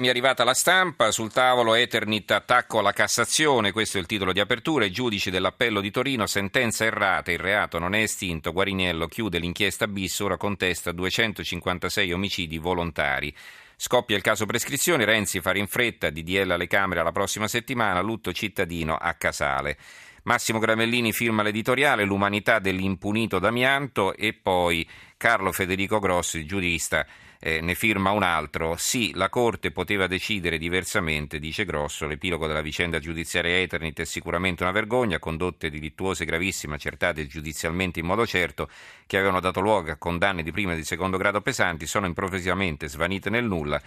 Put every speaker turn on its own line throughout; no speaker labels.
Mi è arrivata la stampa, sul tavolo Eternit attacco alla Cassazione, questo è il titolo di apertura, i giudici dell'appello di Torino, sentenza errata, il reato non è estinto, Guariniello chiude l'inchiesta bis, ora contesta 256 omicidi volontari. Scoppia il caso prescrizione, Renzi fa in fretta, DDL alle Camere alla prossima settimana, lutto cittadino a Casale. Massimo Gramellini firma l'editoriale L'umanità dell'impunito D'Amianto e poi Carlo Federico Grossi, giurista, eh, ne firma un altro. Sì, la Corte poteva decidere diversamente, dice Grosso. L'epilogo della vicenda giudiziaria Eternit è sicuramente una vergogna. Condotte delittuose gravissime, accertate giudizialmente in modo certo, che avevano dato luogo a condanne di primo e di secondo grado pesanti, sono improvvisamente svanite nel nulla.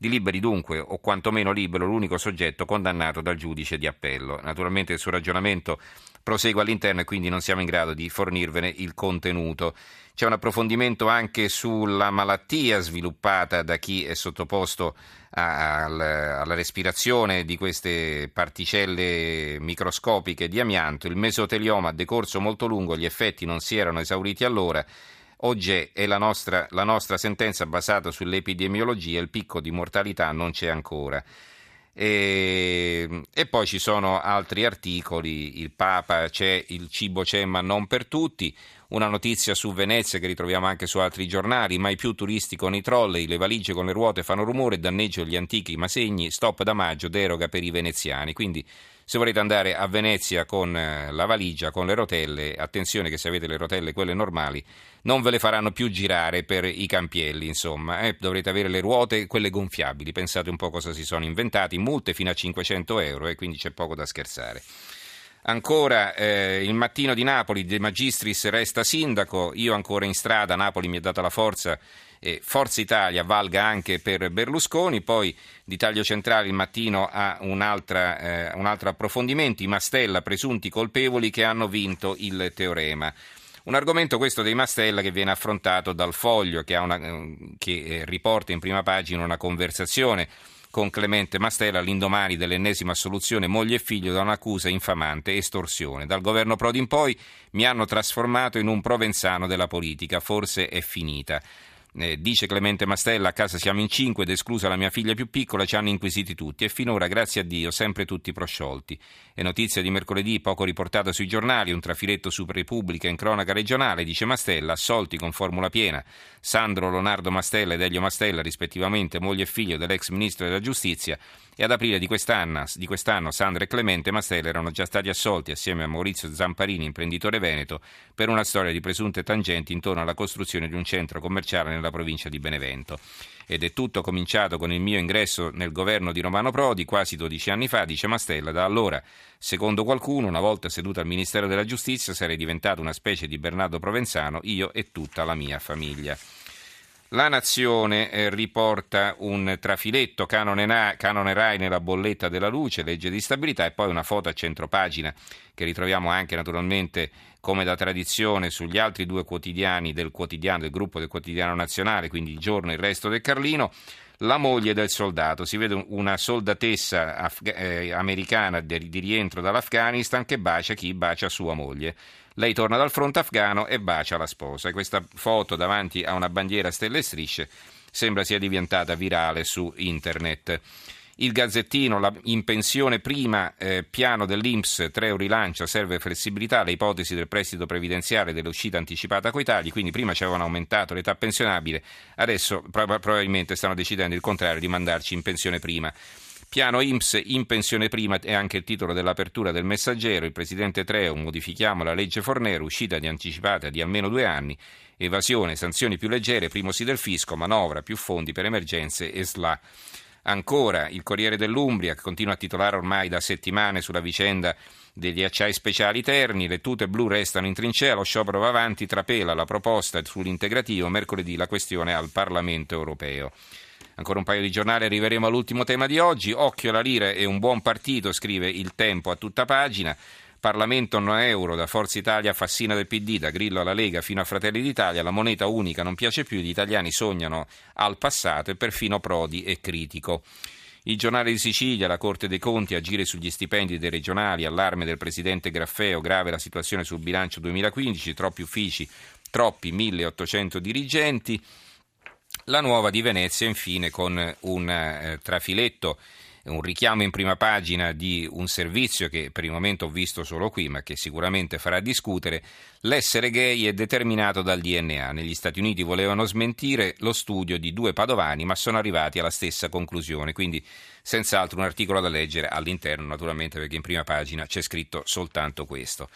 Di liberi dunque, o quantomeno libero, l'unico soggetto condannato dal giudice di appello. Naturalmente il suo ragionamento prosegue all'interno e quindi non siamo in grado di fornirvene il contenuto. C'è un approfondimento anche sulla malattia sviluppata da chi è sottoposto a, al, alla respirazione di queste particelle microscopiche di amianto. Il mesotelioma ha decorso molto lungo, gli effetti non si erano esauriti allora. Oggi è la nostra, la nostra sentenza basata sull'epidemiologia, il picco di mortalità non c'è ancora. E, e, poi ci sono altri articoli, il Papa c'è, il cibo c'è ma non per tutti, una notizia su Venezia che ritroviamo anche su altri giornali, mai più turisti con i trolley, le valigie con le ruote fanno rumore, danneggio gli antichi ma segni, stop da maggio, deroga per i veneziani. Quindi se volete andare a Venezia con eh, la valigia, con le rotelle, attenzione che se avete le rotelle, quelle normali, non ve le faranno più girare per i campielli, insomma, eh? dovrete avere le ruote, quelle gonfiabili, pensate un po' cosa si sono inventati, multe fino a 500 euro e eh? quindi c'è poco da scherzare. Ancora eh, il mattino di Napoli, De Magistris resta sindaco, io ancora in strada, Napoli mi ha dato la forza, eh, Forza Italia valga anche per Berlusconi, poi di Taglio Centrale il mattino ha un'altra, eh, un altro approfondimento, i Mastella presunti colpevoli che hanno vinto il teorema. Un argomento questo dei Mastella che viene affrontato dal Foglio, che, una, eh, che eh, riporta in prima pagina una conversazione con Clemente Mastella all'indomani dell'ennesima assoluzione moglie e figlio da un'accusa infamante estorsione. Dal governo Prodi in poi mi hanno trasformato in un provenzano della politica, forse è finita. Eh, dice Clemente Mastella, a casa siamo in cinque ed esclusa la mia figlia più piccola, ci hanno inquisiti tutti e finora, grazie a Dio, sempre tutti prosciolti. È notizia di mercoledì, poco riportata sui giornali, un trafiletto su Repubblica in cronaca regionale, dice Mastella, assolti con formula piena. Sandro Leonardo Mastella ed Elio Mastella, rispettivamente moglie e figlio dell'ex ministro della giustizia, e ad aprile di quest'anno, di quest'anno Sandra e Clemente Mastella erano già stati assolti assieme a Maurizio Zamparini, imprenditore veneto, per una storia di presunte tangenti intorno alla costruzione di un centro commerciale nella provincia di Benevento. Ed è tutto cominciato con il mio ingresso nel governo di Romano Prodi quasi 12 anni fa, dice Mastella. Da allora, secondo qualcuno, una volta seduta al Ministero della Giustizia, sarei diventato una specie di Bernardo Provenzano, io e tutta la mia famiglia. La Nazione eh, riporta un trafiletto, canone, RAI nella bolletta della luce, legge di stabilità e poi una foto a centropagina che ritroviamo anche naturalmente come da tradizione sugli altri due quotidiani del quotidiano, del gruppo del quotidiano nazionale, quindi il giorno e il resto del Carlino. La moglie del soldato, si vede una soldatessa afga- eh, americana di rientro dall'Afghanistan che bacia chi bacia sua moglie. Lei torna dal fronte afghano e bacia la sposa. Questa foto davanti a una bandiera stelle e strisce sembra sia diventata virale su internet. Il Gazzettino, la, in pensione prima, eh, piano dell'Inps, 3 euro rilancio, serve flessibilità, le ipotesi del prestito previdenziale dell'uscita anticipata coi tagli, quindi prima ci avevano aumentato l'età pensionabile, adesso probabilmente stanno decidendo il contrario di mandarci in pensione prima. Piano IMSS in pensione prima è anche il titolo dell'apertura del messaggero. Il presidente Treo, modifichiamo la legge Fornero, uscita di anticipata di almeno due anni, evasione, sanzioni più leggere, primo sì del fisco, manovra, più fondi per emergenze e SLA. Ancora il Corriere dell'Umbria, che continua a titolare ormai da settimane sulla vicenda degli acciai speciali terni, le tute blu restano in trincea, lo sciopero va avanti, trapela la proposta sull'integrativo, mercoledì la questione al Parlamento europeo. Ancora un paio di giornali, arriveremo all'ultimo tema di oggi. Occhio alla lira è un buon partito, scrive il Tempo a tutta pagina. Parlamento no euro, da Forza Italia Fassina del PD, da Grillo alla Lega fino a Fratelli d'Italia, la moneta unica non piace più, gli italiani sognano al passato e perfino Prodi è critico. Il giornale di Sicilia, la Corte dei Conti, agire sugli stipendi dei regionali, allarme del presidente Graffeo, grave la situazione sul bilancio 2015, troppi uffici, troppi 1800 dirigenti. La nuova di Venezia, infine, con un eh, trafiletto un richiamo in prima pagina di un servizio che per il momento ho visto solo qui, ma che sicuramente farà discutere. L'essere gay è determinato dal DNA. Negli Stati Uniti volevano smentire lo studio di due padovani, ma sono arrivati alla stessa conclusione. Quindi, senz'altro, un articolo da leggere all'interno, naturalmente, perché in prima pagina c'è scritto soltanto questo.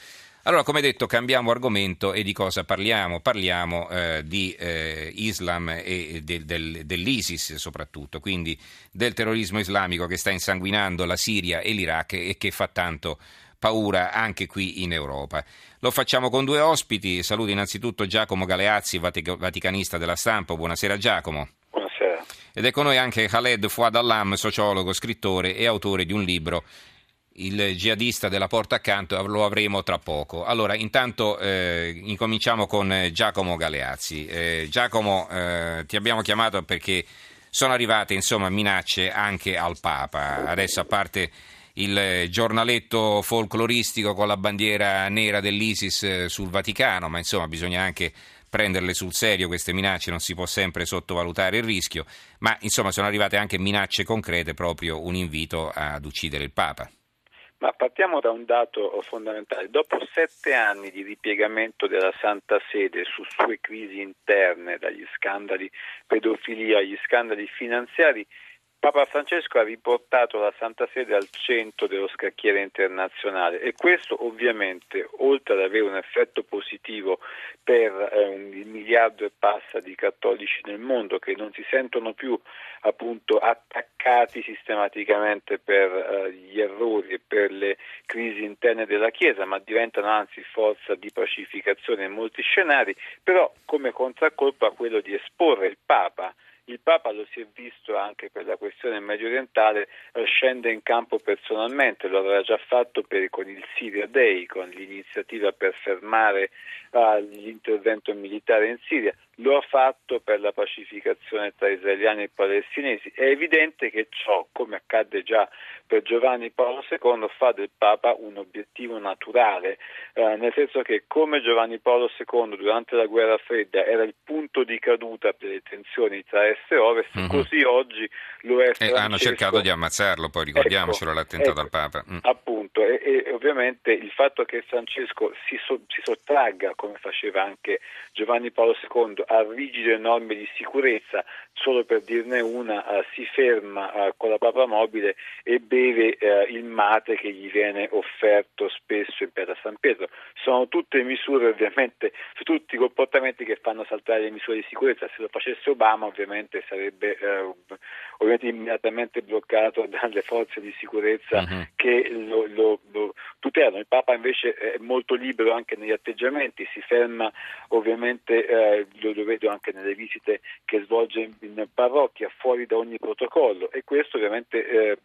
Allora, come detto, cambiamo argomento e di cosa parliamo? Parliamo eh, di eh, Islam e del, del, dell'ISIS soprattutto, quindi del terrorismo islamico che sta insanguinando la Siria e l'Iraq e che fa tanto paura anche qui in Europa. Lo facciamo con due ospiti. Saluto innanzitutto Giacomo Galeazzi, vaticanista della stampa. Buonasera Giacomo.
Buonasera.
Ed è con noi anche Khaled Fouad Allam, sociologo, scrittore e autore di un libro il jihadista della porta accanto lo avremo tra poco. Allora, intanto eh, incominciamo con eh, Giacomo Galeazzi. Eh, Giacomo, eh, ti abbiamo chiamato perché sono arrivate insomma, minacce anche al Papa. Adesso, a parte il giornaletto folcloristico con la bandiera nera dell'ISIS eh, sul Vaticano, ma insomma bisogna anche prenderle sul serio queste minacce, non si può sempre sottovalutare il rischio, ma insomma sono arrivate anche minacce concrete, proprio un invito ad uccidere il Papa.
Ma partiamo da un dato fondamentale. Dopo sette anni di ripiegamento della Santa Sede su sue crisi interne, dagli scandali pedofilia agli scandali finanziari, Papa Francesco ha riportato la Santa Sede al centro dello scacchiere internazionale e questo ovviamente, oltre ad avere un effetto positivo per eh, un miliardo e passa di cattolici nel mondo che non si sentono più appunto attaccati sistematicamente per eh, gli errori e per le crisi interne della Chiesa, ma diventano anzi forza di pacificazione in molti scenari, però come contraccolpo a quello di esporre il Papa il Papa lo si è visto anche per la questione medio orientale, eh, scende in campo personalmente, lo aveva già fatto per, con il Syria Day, con l'iniziativa per fermare uh, l'intervento militare in Siria, lo ha fatto per la pacificazione tra israeliani e palestinesi. È evidente che ciò, come accadde già per Giovanni Paolo II, fa del Papa un obiettivo naturale, eh, nel senso che come Giovanni Paolo II durante la guerra fredda era il punto di caduta per le tensioni tra est e ovest, mm-hmm. così oggi lo è.
E hanno cercato di ammazzarlo, poi ricordiamocelo ecco, l'attentato ecco, al Papa.
Mm. Appunto, e, e, ovviamente il fatto che Francesco si, so, si sottragga, come faceva anche Giovanni Paolo II, a rigide norme di sicurezza, solo per dirne una, uh, si ferma uh, con la propria mobile e beve uh, il mate che gli viene offerto spesso in Piazza San Pietro. Sono tutte misure ovviamente, tutti i comportamenti che fanno saltare le misure di sicurezza. Se lo facesse Obama ovviamente sarebbe ovviamente immediatamente bloccato dalle forze di sicurezza uh-huh. che lo, lo, lo, tutelano. Il Papa invece è molto libero anche negli atteggiamenti, si ferma ovviamente, eh, lo, lo, vedo anche nelle visite che svolge in, in, parrocchia, fuori da ogni protocollo e questo ovviamente eh,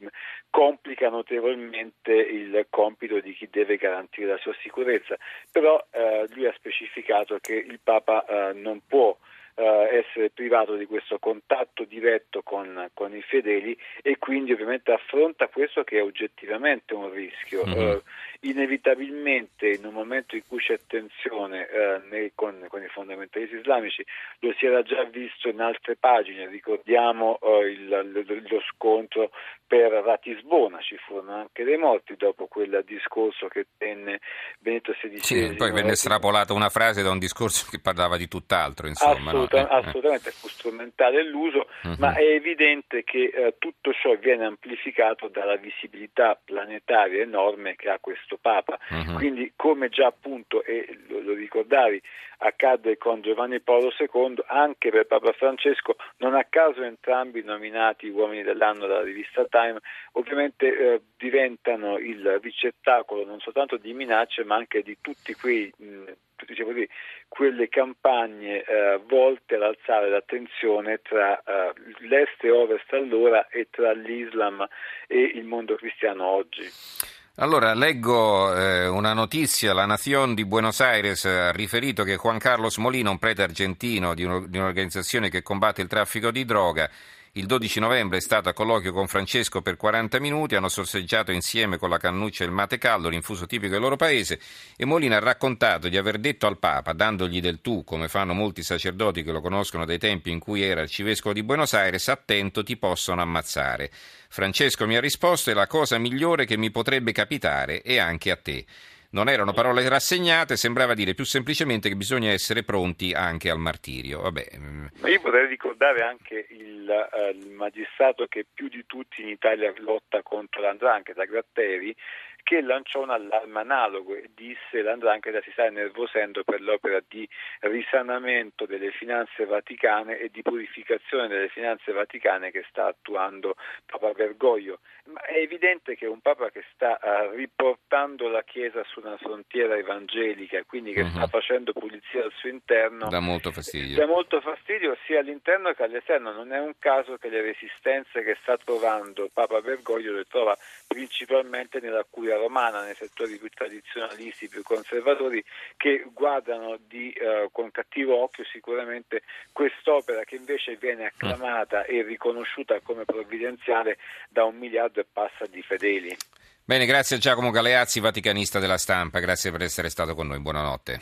complica notevolmente il compito di chi deve garantire la sua sicurezza. Però eh, lui ha specificato che il Papa eh, non può eh, essere privato di questo contatto diretto con, con, i fedeli e quindi ovviamente affronta questo che è oggettivamente un rischio. Mm-hmm. Eh, inevitabilmente in un momento in cui c'è tensione eh, nei, con, con, i fondamentalisti islamici, lo si era già visto in altre pagine, ricordiamo eh, il, lo, lo, scontro per Ratisbona, ci furono anche dei morti dopo quel discorso che tenne Benedetto XVI.
Sì, poi venne estrapolata una frase da un discorso che parlava di tutt'altro, insomma.
Assoluta, no? eh, eh. assolutamente, fu strumentale l'uso, uh-huh. ma è evidente che eh, tutto ciò viene amplificato dalla visibilità planetaria enorme che ha questo questo Papa. Uh-huh. Quindi come già appunto, e lo, lo, ricordavi, accadde con Giovanni Paolo II, anche per Papa Francesco, non a caso entrambi nominati uomini dell'anno dalla rivista Time, ovviamente eh, diventano il ricettacolo non soltanto di minacce ma anche di tutti quei... Mh, diciamo così, quelle campagne eh, volte ad alzare l'attenzione tra eh, l'est e ovest allora e tra l'Islam e il mondo cristiano oggi.
Allora, leggo eh, una notizia, la Nación di Buenos Aires ha riferito che Juan Carlos Molina, un prete argentino di, un, di un'organizzazione che combatte il traffico di droga, Il 12 novembre è stato a colloquio con Francesco per 40 minuti, hanno sorseggiato insieme con la cannuccia e il mate caldo, l'infuso tipico del loro paese, e Molina ha raccontato di aver detto al Papa, dandogli del tu, come fanno molti sacerdoti che lo conoscono dai tempi in cui era arcivescovo di Buenos Aires, attento ti possono ammazzare. Francesco mi ha risposto è la cosa migliore che mi potrebbe capitare e anche a te. Non erano parole rassegnate, sembrava dire più semplicemente che bisogna essere pronti anche al martirio. Vabbè.
Mm. Io vorrei ricordare anche il, uh, il magistrato che più di tutti in Italia lotta contro l'andrangheta, Gratteri, che lanciò un allarme analogo e disse l'andrangheta si sta innervosendo per l'opera di risanamento delle finanze vaticane e di purificazione delle finanze vaticane che sta attuando Papa Bergoglio. Ma è evidente che un Papa che sta uh, riportando la Chiesa su una frontiera evangelica, quindi che uh-huh. sta mhm. facendo pulizia al suo interno,
dà molto fastidio.
Dà molto fastidio sia all'interno che all'esterno. Non è un caso che le resistenze che sta trovando Papa Bergoglio le trova principalmente nella romana, nei settori più tradizionalisti, più conservatori, che guardano di, uh, con cattivo occhio sicuramente quest'opera che invece viene acclamata e riconosciuta come provvidenziale da un miliardo e passa di fedeli.
Bene, grazie a Giacomo Galeazzi, vaticanista della stampa, grazie per essere stato con noi, buonanotte.